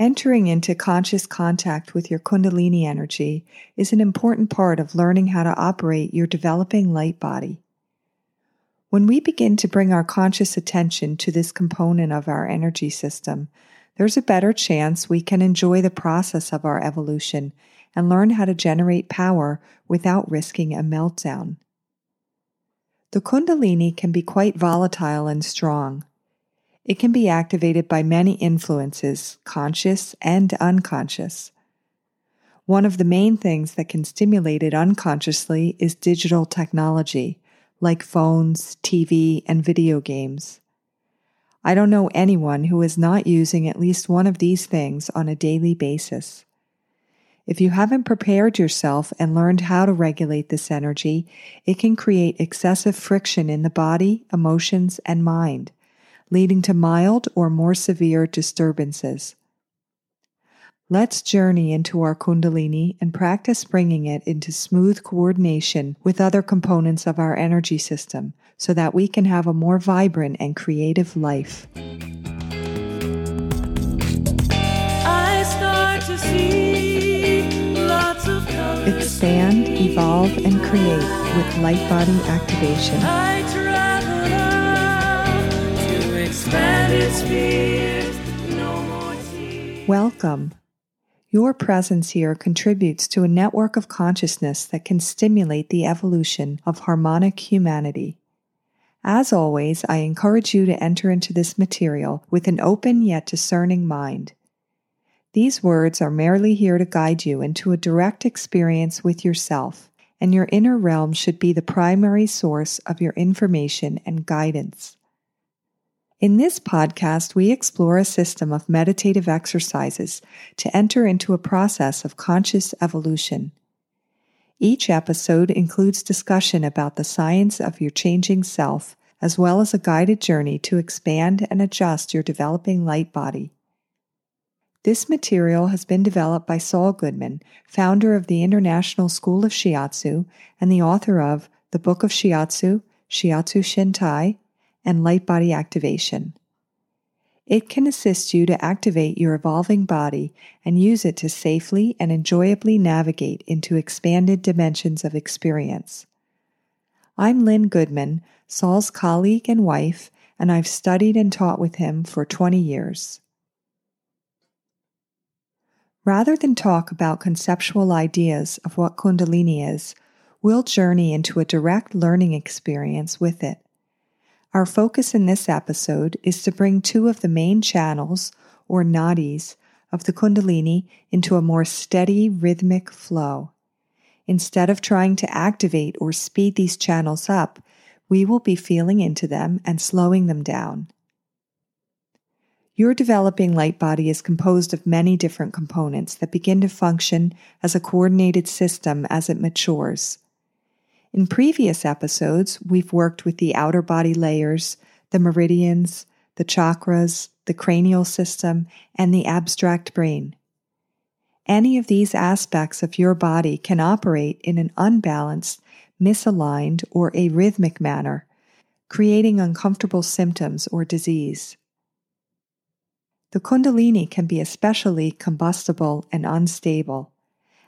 Entering into conscious contact with your Kundalini energy is an important part of learning how to operate your developing light body. When we begin to bring our conscious attention to this component of our energy system, there's a better chance we can enjoy the process of our evolution and learn how to generate power without risking a meltdown. The Kundalini can be quite volatile and strong. It can be activated by many influences, conscious and unconscious. One of the main things that can stimulate it unconsciously is digital technology, like phones, TV, and video games. I don't know anyone who is not using at least one of these things on a daily basis. If you haven't prepared yourself and learned how to regulate this energy, it can create excessive friction in the body, emotions, and mind leading to mild or more severe disturbances. Let's journey into our Kundalini and practice bringing it into smooth coordination with other components of our energy system so that we can have a more vibrant and creative life. Expand, evolve, and create with light body activation. Welcome. Your presence here contributes to a network of consciousness that can stimulate the evolution of harmonic humanity. As always, I encourage you to enter into this material with an open yet discerning mind. These words are merely here to guide you into a direct experience with yourself, and your inner realm should be the primary source of your information and guidance. In this podcast, we explore a system of meditative exercises to enter into a process of conscious evolution. Each episode includes discussion about the science of your changing self, as well as a guided journey to expand and adjust your developing light body. This material has been developed by Saul Goodman, founder of the International School of Shiatsu and the author of The Book of Shiatsu, Shiatsu Shintai, and light body activation. It can assist you to activate your evolving body and use it to safely and enjoyably navigate into expanded dimensions of experience. I'm Lynn Goodman, Saul's colleague and wife, and I've studied and taught with him for 20 years. Rather than talk about conceptual ideas of what Kundalini is, we'll journey into a direct learning experience with it. Our focus in this episode is to bring two of the main channels, or nadis, of the Kundalini into a more steady rhythmic flow. Instead of trying to activate or speed these channels up, we will be feeling into them and slowing them down. Your developing light body is composed of many different components that begin to function as a coordinated system as it matures. In previous episodes, we've worked with the outer body layers, the meridians, the chakras, the cranial system, and the abstract brain. Any of these aspects of your body can operate in an unbalanced, misaligned, or arrhythmic manner, creating uncomfortable symptoms or disease. The Kundalini can be especially combustible and unstable.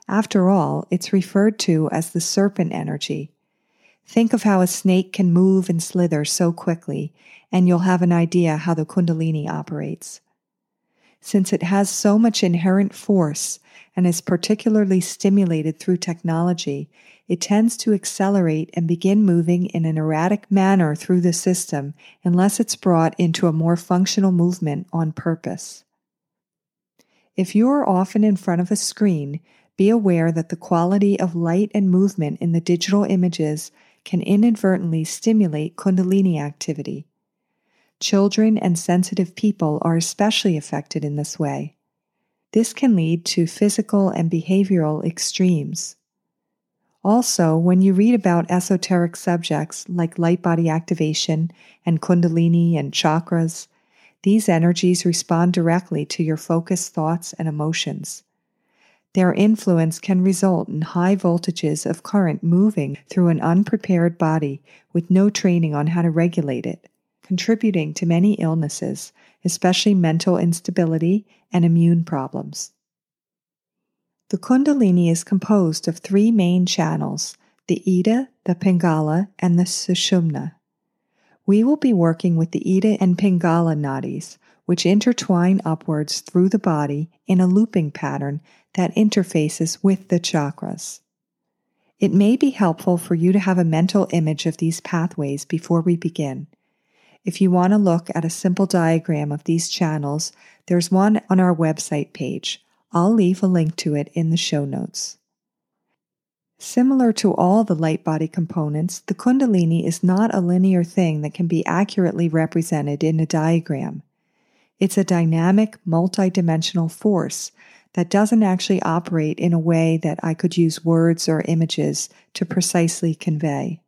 After all, it's referred to as the serpent energy, Think of how a snake can move and slither so quickly, and you'll have an idea how the Kundalini operates. Since it has so much inherent force and is particularly stimulated through technology, it tends to accelerate and begin moving in an erratic manner through the system unless it's brought into a more functional movement on purpose. If you are often in front of a screen, be aware that the quality of light and movement in the digital images can inadvertently stimulate Kundalini activity. Children and sensitive people are especially affected in this way. This can lead to physical and behavioral extremes. Also, when you read about esoteric subjects like light body activation and Kundalini and chakras, these energies respond directly to your focused thoughts and emotions. Their influence can result in high voltages of current moving through an unprepared body with no training on how to regulate it, contributing to many illnesses, especially mental instability and immune problems. The Kundalini is composed of three main channels the Ida, the Pingala, and the Sushumna. We will be working with the Ida and Pingala nadis, which intertwine upwards through the body in a looping pattern that interfaces with the chakras. It may be helpful for you to have a mental image of these pathways before we begin. If you want to look at a simple diagram of these channels, there's one on our website page. I'll leave a link to it in the show notes. Similar to all the light body components, the Kundalini is not a linear thing that can be accurately represented in a diagram. It's a dynamic, multidimensional force that doesn't actually operate in a way that I could use words or images to precisely convey.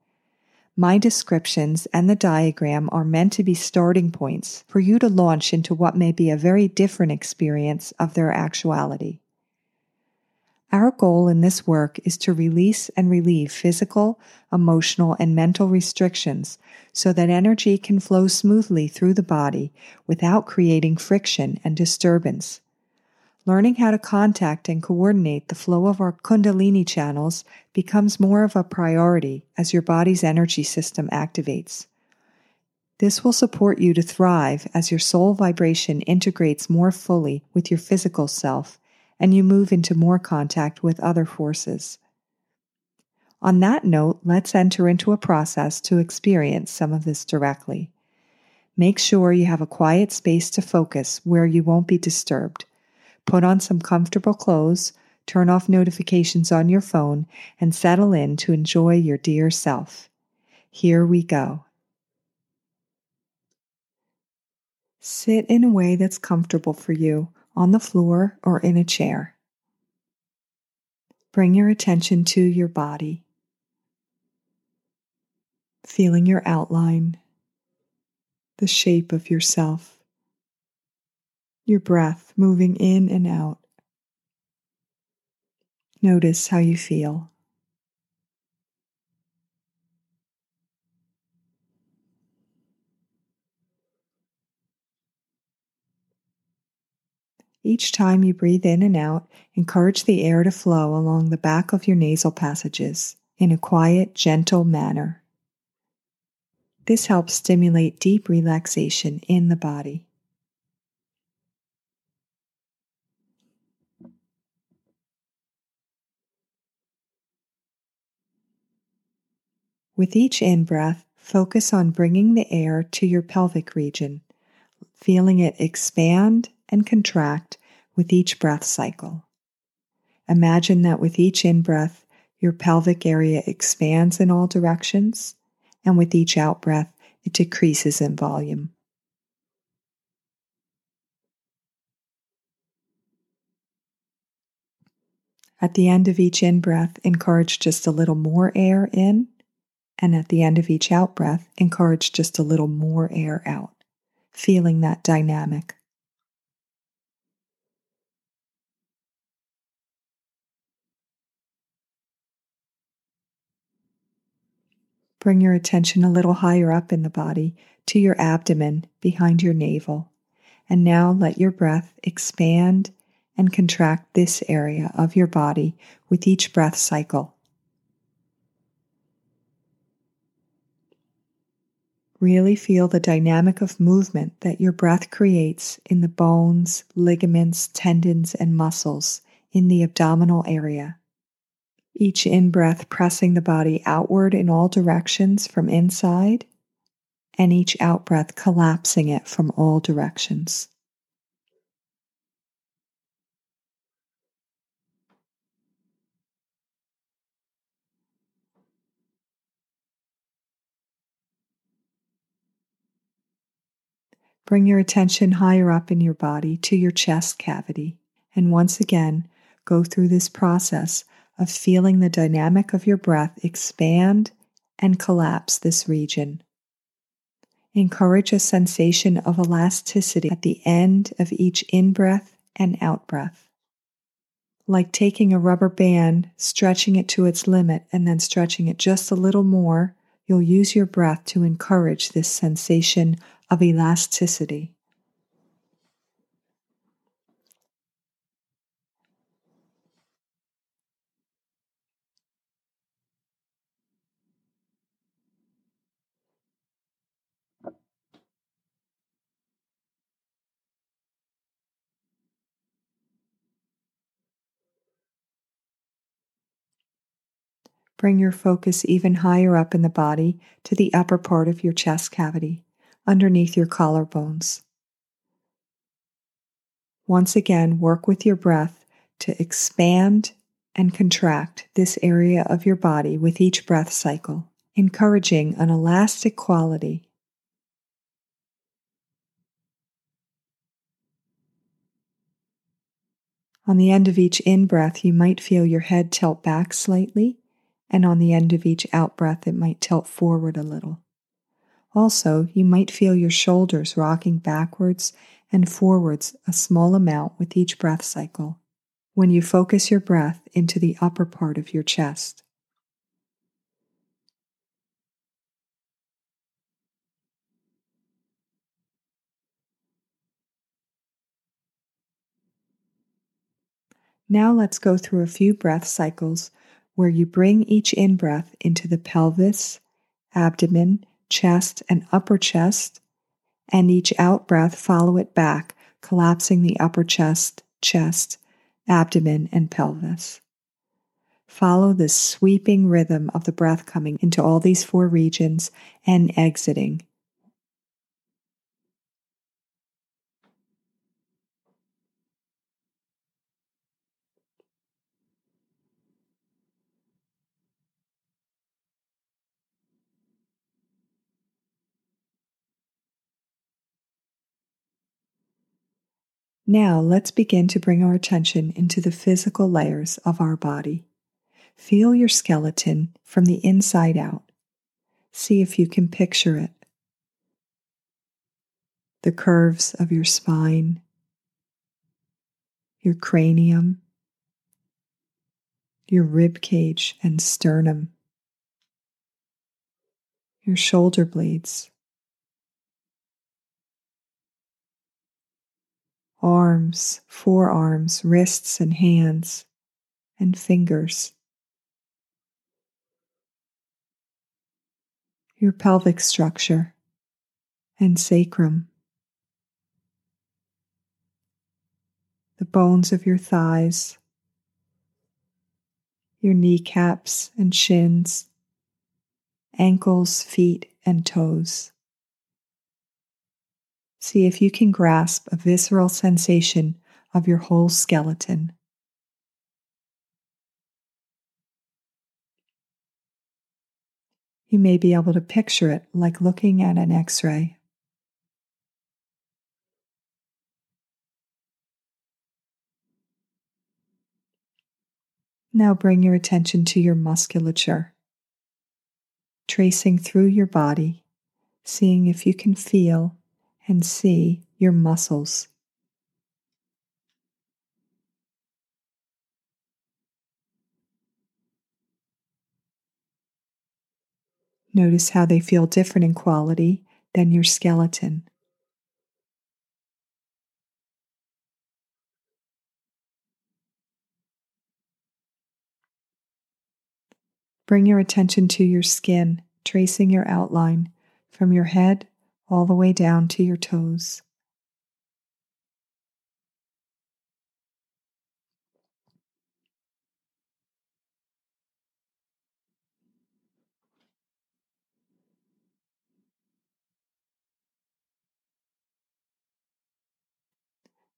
My descriptions and the diagram are meant to be starting points for you to launch into what may be a very different experience of their actuality. Our goal in this work is to release and relieve physical, emotional, and mental restrictions so that energy can flow smoothly through the body without creating friction and disturbance. Learning how to contact and coordinate the flow of our Kundalini channels becomes more of a priority as your body's energy system activates. This will support you to thrive as your soul vibration integrates more fully with your physical self and you move into more contact with other forces. On that note, let's enter into a process to experience some of this directly. Make sure you have a quiet space to focus where you won't be disturbed put on some comfortable clothes, turn off notifications on your phone, and settle in to enjoy your dear self. Here we go. Sit in a way that's comfortable for you on the floor or in a chair. Bring your attention to your body, feeling your outline, the shape of yourself your breath moving in and out. Notice how you feel. Each time you breathe in and out, encourage the air to flow along the back of your nasal passages in a quiet, gentle manner. This helps stimulate deep relaxation in the body. With each in breath, focus on bringing the air to your pelvic region, feeling it expand and contract with each breath cycle. Imagine that with each in breath, your pelvic area expands in all directions, and with each out breath, it decreases in volume. At the end of each in breath, encourage just a little more air in and at the end of each out breath, encourage just a little more air out, feeling that dynamic. Bring your attention a little higher up in the body to your abdomen behind your navel. And now let your breath expand and contract this area of your body with each breath cycle. Really feel the dynamic of movement that your breath creates in the bones, ligaments, tendons, and muscles in the abdominal area. Each in breath pressing the body outward in all directions from inside, and each out breath collapsing it from all directions. Bring your attention higher up in your body to your chest cavity. And once again, go through this process of feeling the dynamic of your breath expand and collapse this region. Encourage a sensation of elasticity at the end of each in breath and out breath. Like taking a rubber band, stretching it to its limit, and then stretching it just a little more, you'll use your breath to encourage this sensation of elasticity. Bring your focus even higher up in the body to the upper part of your chest cavity, underneath your collarbones. Once again, work with your breath to expand and contract this area of your body with each breath cycle, encouraging an elastic quality. On the end of each in breath, you might feel your head tilt back slightly, and on the end of each out breath, it might tilt forward a little. Also, you might feel your shoulders rocking backwards and forwards a small amount with each breath cycle when you focus your breath into the upper part of your chest. Now let's go through a few breath cycles where you bring each in breath into the pelvis, abdomen, chest, and upper chest, and each out breath follow it back, collapsing the upper chest, chest, abdomen, and pelvis. Follow the sweeping rhythm of the breath coming into all these four regions and exiting. Now let's begin to bring our attention into the physical layers of our body. Feel your skeleton from the inside out. See if you can picture it. The curves of your spine, your cranium, your rib cage and sternum, your shoulder blades arms, forearms, wrists, and hands, and fingers. Your pelvic structure and sacrum. The bones of your thighs, your kneecaps and shins, ankles, feet, and toes. See if you can grasp a visceral sensation of your whole skeleton. You may be able to picture it like looking at an x ray. Now bring your attention to your musculature, tracing through your body, seeing if you can feel and see your muscles. Notice how they feel different in quality than your skeleton. Bring your attention to your skin, tracing your outline from your head all the way down to your toes.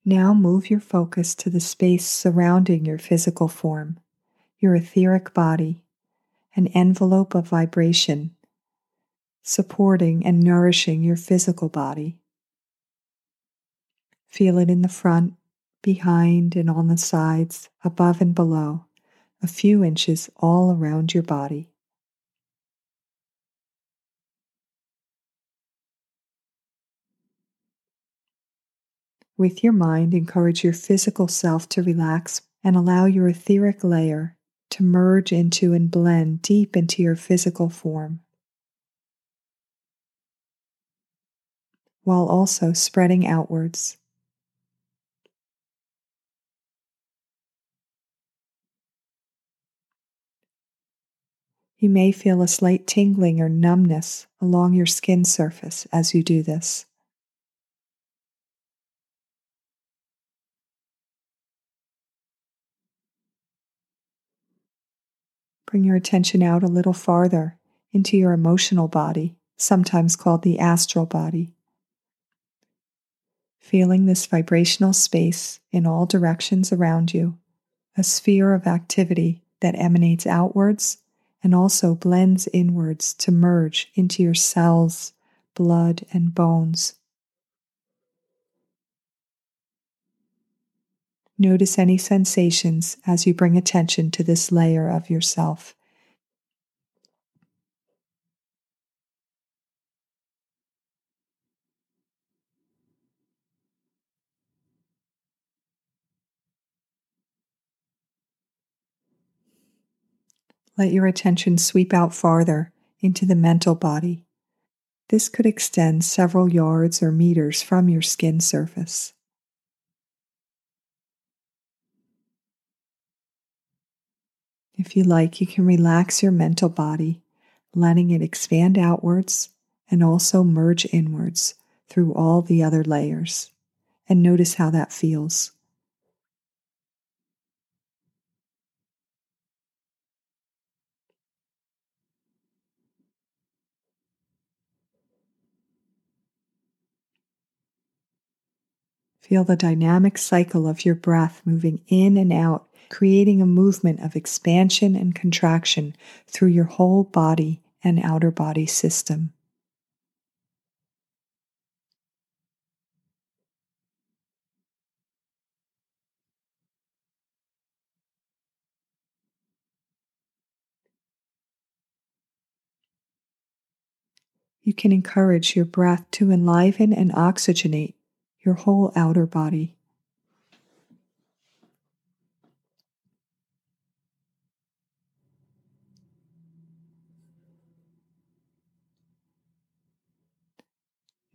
Now move your focus to the space surrounding your physical form, your etheric body, an envelope of vibration supporting and nourishing your physical body. Feel it in the front, behind, and on the sides, above and below, a few inches all around your body. With your mind, encourage your physical self to relax and allow your etheric layer to merge into and blend deep into your physical form. While also spreading outwards. You may feel a slight tingling or numbness along your skin surface as you do this. Bring your attention out a little farther into your emotional body, sometimes called the astral body. Feeling this vibrational space in all directions around you, a sphere of activity that emanates outwards and also blends inwards to merge into your cells, blood, and bones. Notice any sensations as you bring attention to this layer of yourself. Let your attention sweep out farther into the mental body. This could extend several yards or meters from your skin surface. If you like, you can relax your mental body, letting it expand outwards and also merge inwards through all the other layers. And notice how that feels. Feel the dynamic cycle of your breath moving in and out creating a movement of expansion and contraction through your whole body and outer body system. You can encourage your breath to enliven and oxygenate your whole outer body.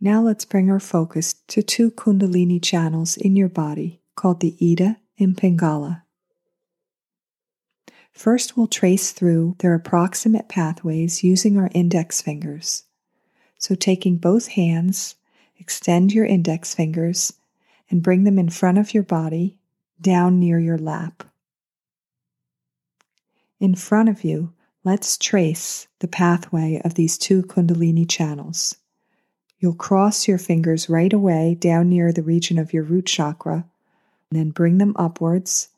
Now let's bring our focus to two Kundalini channels in your body called the Ida and Pingala. First, we'll trace through their approximate pathways using our index fingers. So, taking both hands, extend your index fingers and bring them in front of your body, down near your lap. In front of you, let's trace the pathway of these two Kundalini channels. You'll cross your fingers right away down near the region of your root chakra, and then bring them upwards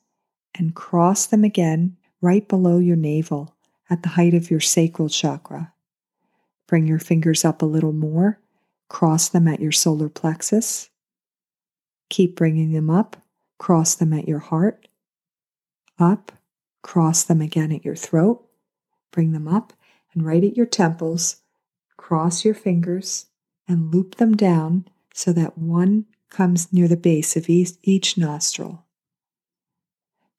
and cross them again right below your navel at the height of your sacral chakra. Bring your fingers up a little more, cross them at your solar plexus. Keep bringing them up, cross them at your heart, up, cross them again at your throat, bring them up, and right at your temples, cross your fingers and loop them down so that one comes near the base of each, nostril.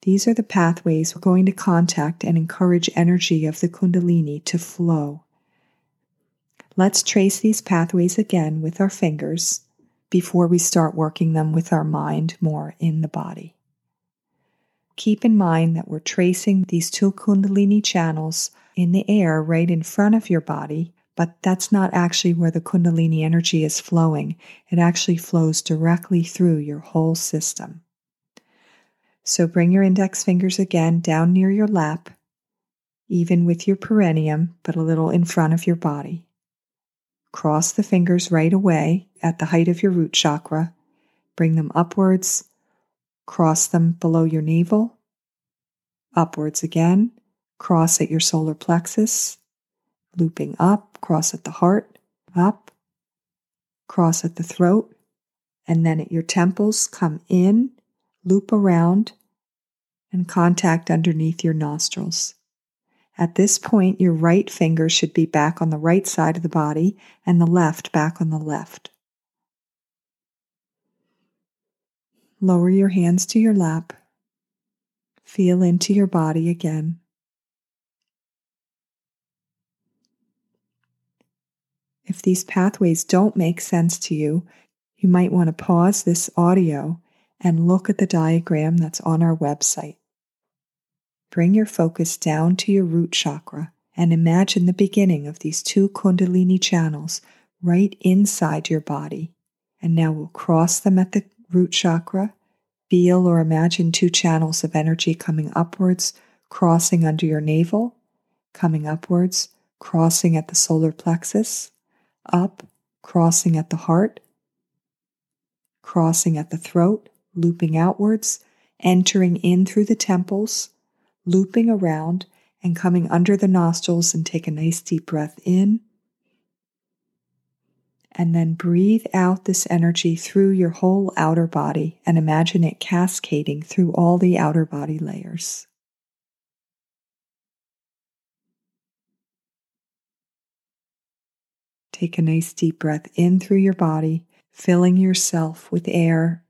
These are the pathways we're going to contact and encourage energy of the Kundalini to flow. Let's trace these pathways again with our fingers before we start working them with our mind more in the body. Keep in mind that we're tracing these two Kundalini channels in the air right in front of your body but that's not actually where the Kundalini energy is flowing. It actually flows directly through your whole system. So bring your index fingers again down near your lap, even with your perineum, but a little in front of your body. Cross the fingers right away at the height of your root chakra. Bring them upwards, cross them below your navel, upwards again, cross at your solar plexus, looping up, cross at the heart, up, cross at the throat, and then at your temples, come in, loop around, and contact underneath your nostrils. At this point, your right finger should be back on the right side of the body and the left back on the left. Lower your hands to your lap. Feel into your body again. If these pathways don't make sense to you, you might want to pause this audio and look at the diagram that's on our website. Bring your focus down to your root chakra and imagine the beginning of these two Kundalini channels right inside your body. And now we'll cross them at the root chakra. Feel or imagine two channels of energy coming upwards, crossing under your navel, coming upwards, crossing at the solar plexus, up, crossing at the heart, crossing at the throat, looping outwards, entering in through the temples, looping around, and coming under the nostrils and take a nice deep breath in. And then breathe out this energy through your whole outer body and imagine it cascading through all the outer body layers. Take a nice deep breath in through your body, filling yourself with air.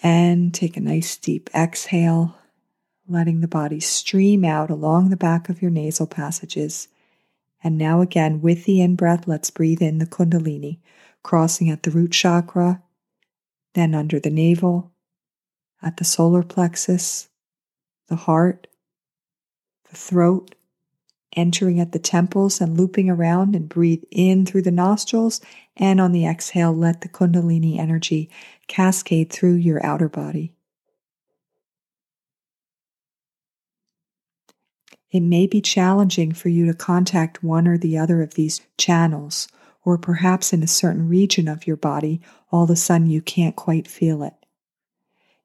And take a nice deep exhale, letting the body stream out along the back of your nasal passages. And now, again, with the in breath, let's breathe in the Kundalini, crossing at the root chakra, then under the navel, at the solar plexus, the heart, the throat, entering at the temples and looping around and breathe in through the nostrils. And on the exhale, let the Kundalini energy cascade through your outer body. It may be challenging for you to contact one or the other of these channels, or perhaps in a certain region of your body, all of a sudden you can't quite feel it.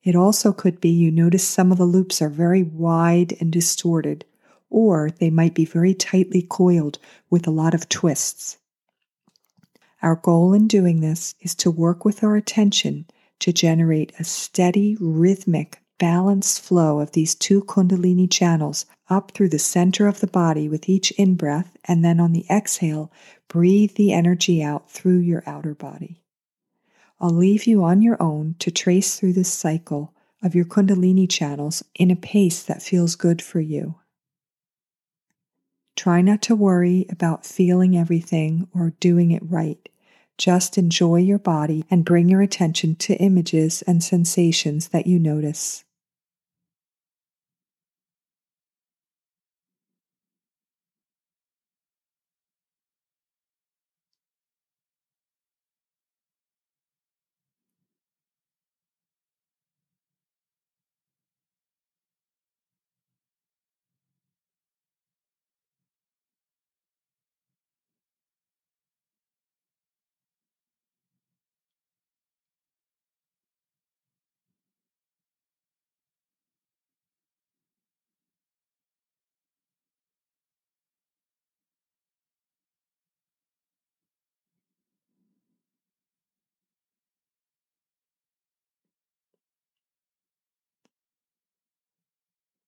It also could be you notice some of the loops are very wide and distorted, or they might be very tightly coiled with a lot of twists. Our goal in doing this is to work with our attention to generate a steady, rhythmic, balanced flow of these two Kundalini channels up through the center of the body with each in breath, and then on the exhale, breathe the energy out through your outer body. I'll leave you on your own to trace through this cycle of your Kundalini channels in a pace that feels good for you. Try not to worry about feeling everything or doing it right. Just enjoy your body and bring your attention to images and sensations that you notice.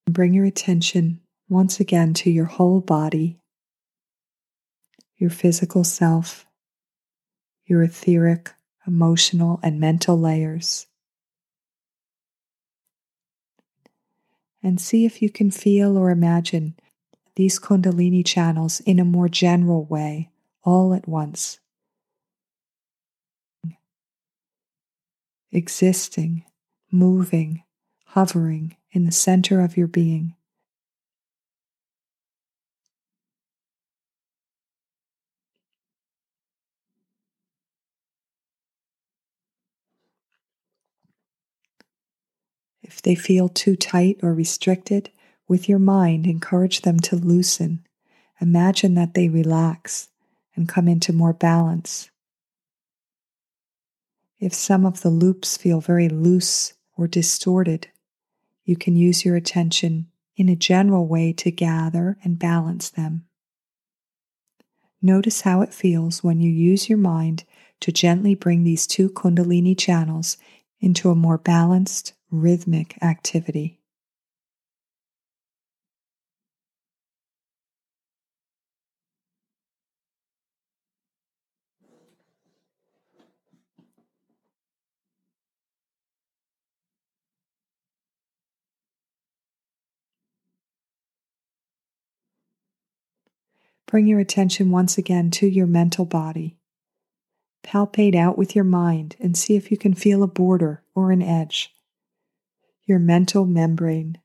Bring your attention once again to your whole body, your physical self, your etheric, emotional, and mental layers. And see if you can feel or imagine these Kundalini channels in a more general way, all at once. Existing, moving, hovering in the center of your being. If they feel too tight or restricted, with your mind, encourage them to loosen. Imagine that they relax and come into more balance. If some of the loops feel very loose or distorted, you can use your attention in a general way to gather and balance them. Notice how it feels when you use your mind to gently bring these two Kundalini channels into a more balanced, rhythmic activity. Bring your attention once again to your mental body. Palpate out with your mind and see if you can feel a border or an edge. Your mental membrane.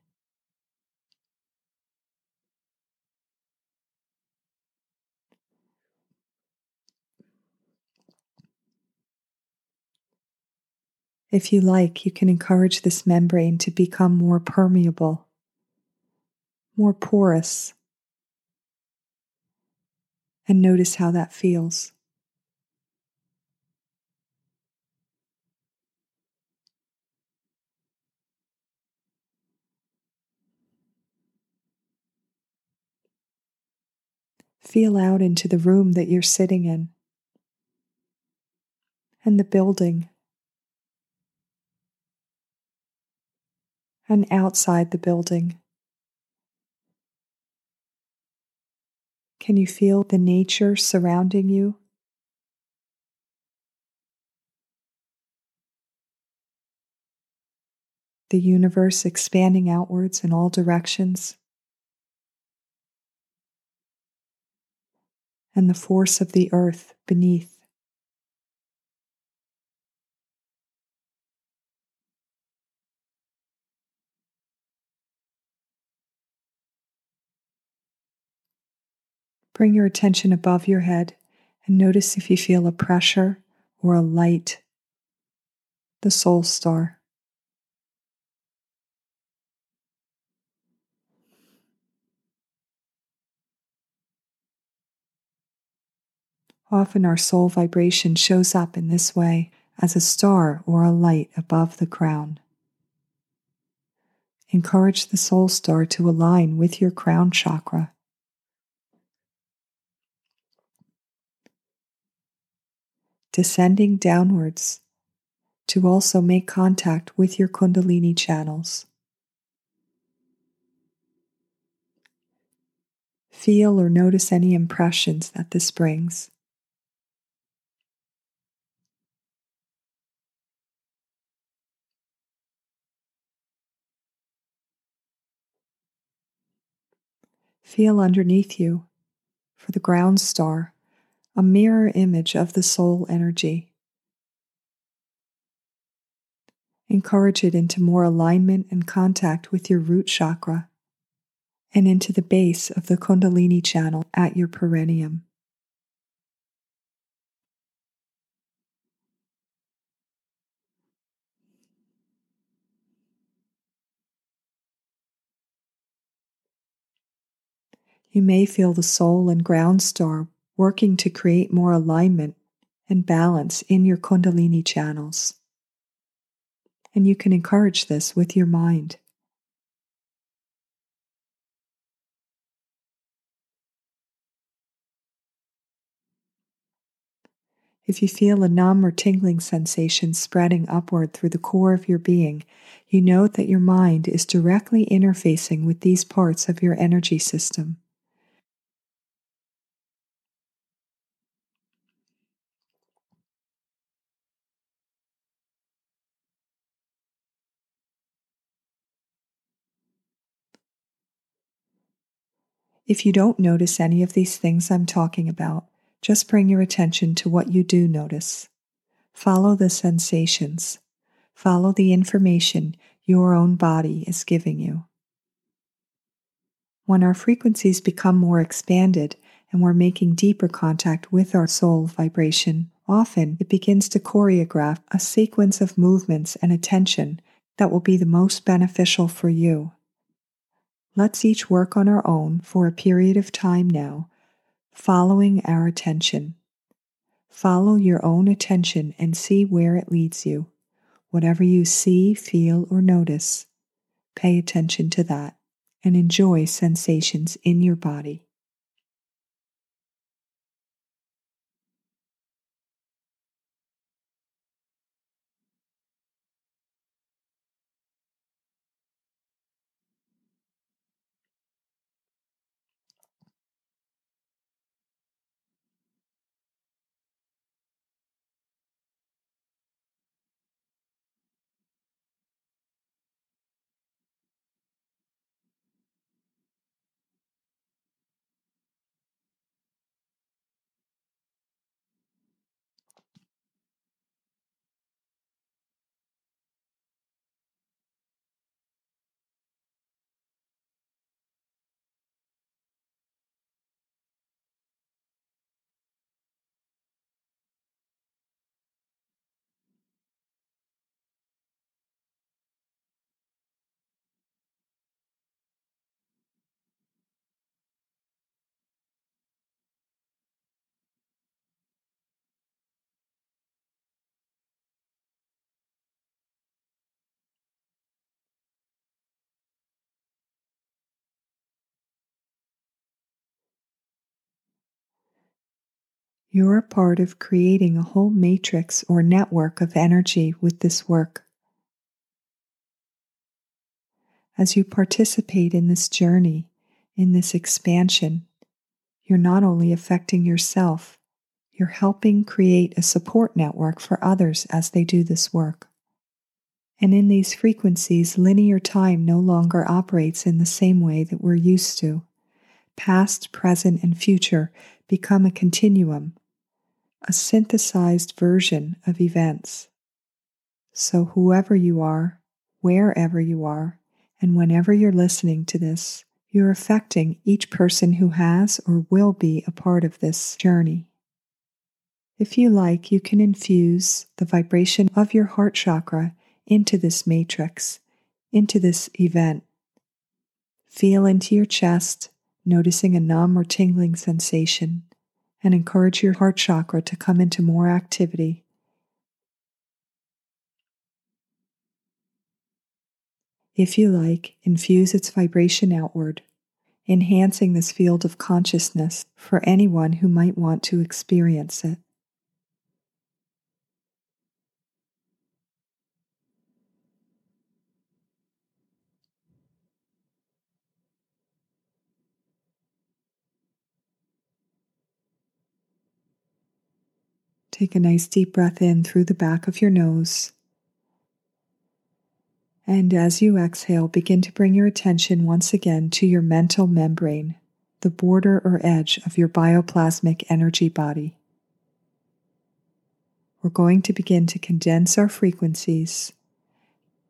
If you like, you can encourage this membrane to become more permeable more porous, and notice how that feels. Feel out into the room that you're sitting in and the building and outside the building. Can you feel the nature surrounding you? The universe expanding outwards in all directions. And the force of the earth beneath. Bring your attention above your head and notice if you feel a pressure or a light, the soul star. Often our soul vibration shows up in this way as a star or a light above the crown. Encourage the soul star to align with your crown chakra. Descending downwards to also make contact with your Kundalini channels. Feel or notice any impressions that this brings. Feel underneath you for the ground star a mirror image of the soul energy. Encourage it into more alignment and contact with your root chakra and into the base of the Kundalini channel at your perineum. You may feel the soul and ground star working to create more alignment and balance in your Kundalini channels. And you can encourage this with your mind. If you feel a numb or tingling sensation spreading upward through the core of your being, you know that your mind is directly interfacing with these parts of your energy system. If you don't notice any of these things I'm talking about, just bring your attention to what you do notice. Follow the sensations. Follow the information your own body is giving you. When our frequencies become more expanded and we're making deeper contact with our soul vibration, often it begins to choreograph a sequence of movements and attention that will be the most beneficial for you. Let's each work on our own for a period of time now, following our attention. Follow your own attention and see where it leads you. Whatever you see, feel, or notice, pay attention to that and enjoy sensations in your body. You're part of creating a whole matrix or network of energy with this work. As you participate in this journey, in this expansion, you're not only affecting yourself, you're helping create a support network for others as they do this work. And in these frequencies, linear time no longer operates in the same way that we're used to. Past, present, and future become a continuum, a synthesized version of events. So, whoever you are, wherever you are, and whenever you're listening to this, you're affecting each person who has or will be a part of this journey. If you like, you can infuse the vibration of your heart chakra into this matrix, into this event. Feel into your chest, noticing a numb or tingling sensation, and encourage your heart chakra to come into more activity. If you like, infuse its vibration outward, enhancing this field of consciousness for anyone who might want to experience it. Take a nice deep breath in through the back of your nose. And as you exhale, begin to bring your attention once again to your mental membrane, the border or edge of your bioplasmic energy body. We're going to begin to condense our frequencies,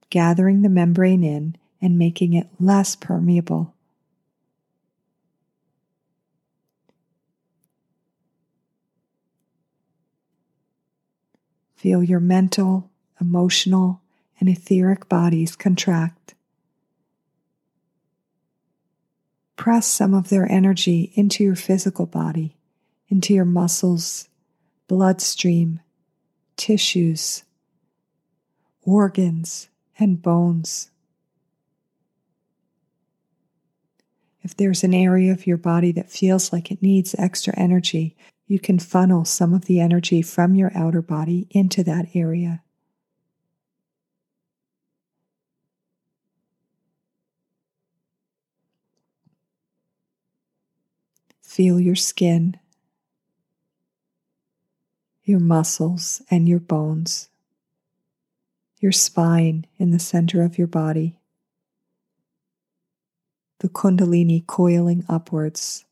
gathering the membrane in and making it less permeable Feel your mental, emotional, and etheric bodies contract. Press some of their energy into your physical body, into your muscles, bloodstream, tissues, organs, and bones. If there's an area of your body that feels like it needs extra energy, you can funnel some of the energy from your outer body into that area. Feel your skin, your muscles, and your bones, your spine in the center of your body, the Kundalini coiling upwards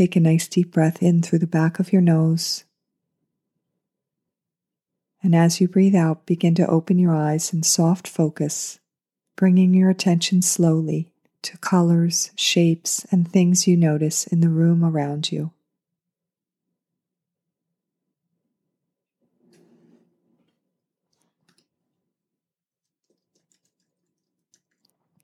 Take a nice deep breath in through the back of your nose. And as you breathe out, begin to open your eyes in soft focus, bringing your attention slowly to colors, shapes, and things you notice in the room around you.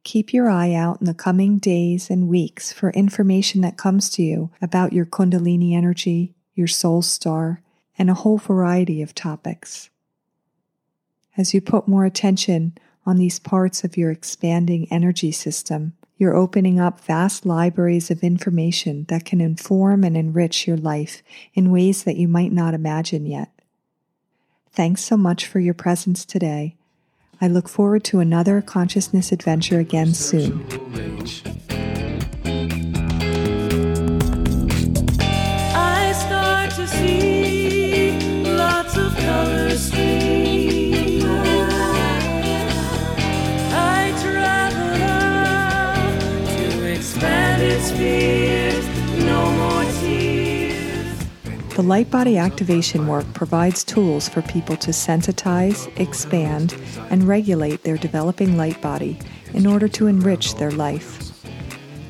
Keep your eye out in the coming days and weeks for information that comes to you about your Kundalini energy, your soul star, and a whole variety of topics. As you put more attention on these parts of your expanding energy system, you're opening up vast libraries of information that can inform and enrich your life in ways that you might not imagine yet. Thanks so much for your presence today I look forward to another consciousness adventure again soon. The light body activation work provides tools for people to sensitize, expand, and regulate their developing light body in order to enrich their life.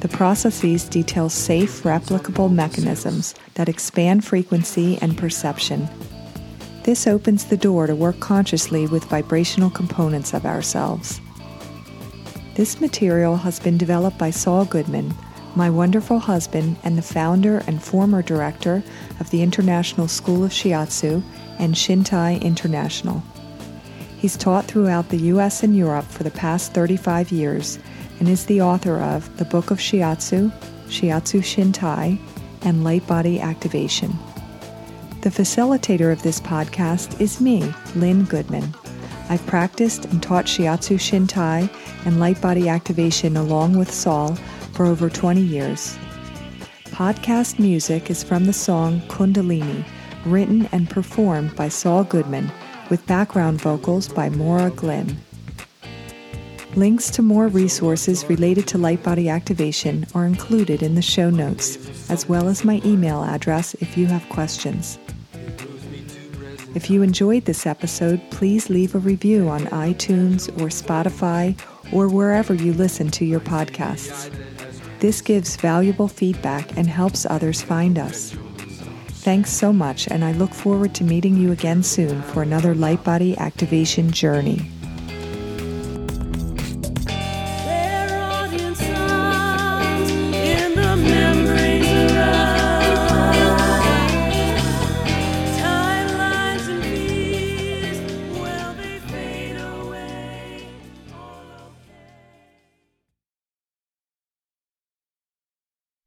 The processes detail safe, replicable mechanisms that expand frequency and perception. This opens the door to work consciously with vibrational components of ourselves. This material has been developed by Saul Goodman my wonderful husband and the founder and former director of the International School of Shiatsu and Shintai International. He's taught throughout the US and Europe for the past 35 years and is the author of The Book of Shiatsu, Shiatsu Shintai, and light body activation. The facilitator of this podcast is me, Lynn Goodman. I've practiced and taught Shiatsu Shintai and light body activation along with Saul for over 20 years. Podcast music is from the song Kundalini, written and performed by Saul Goodman, with background vocals by Maura Glynn. Links to more resources related to light body activation are included in the show notes, as well as my email address if you have questions. If you enjoyed this episode, please leave a review on iTunes or Spotify or wherever you listen to your podcasts. This gives valuable feedback and helps others find us. Thanks so much, and I look forward to meeting you again soon for another Light Body Activation journey.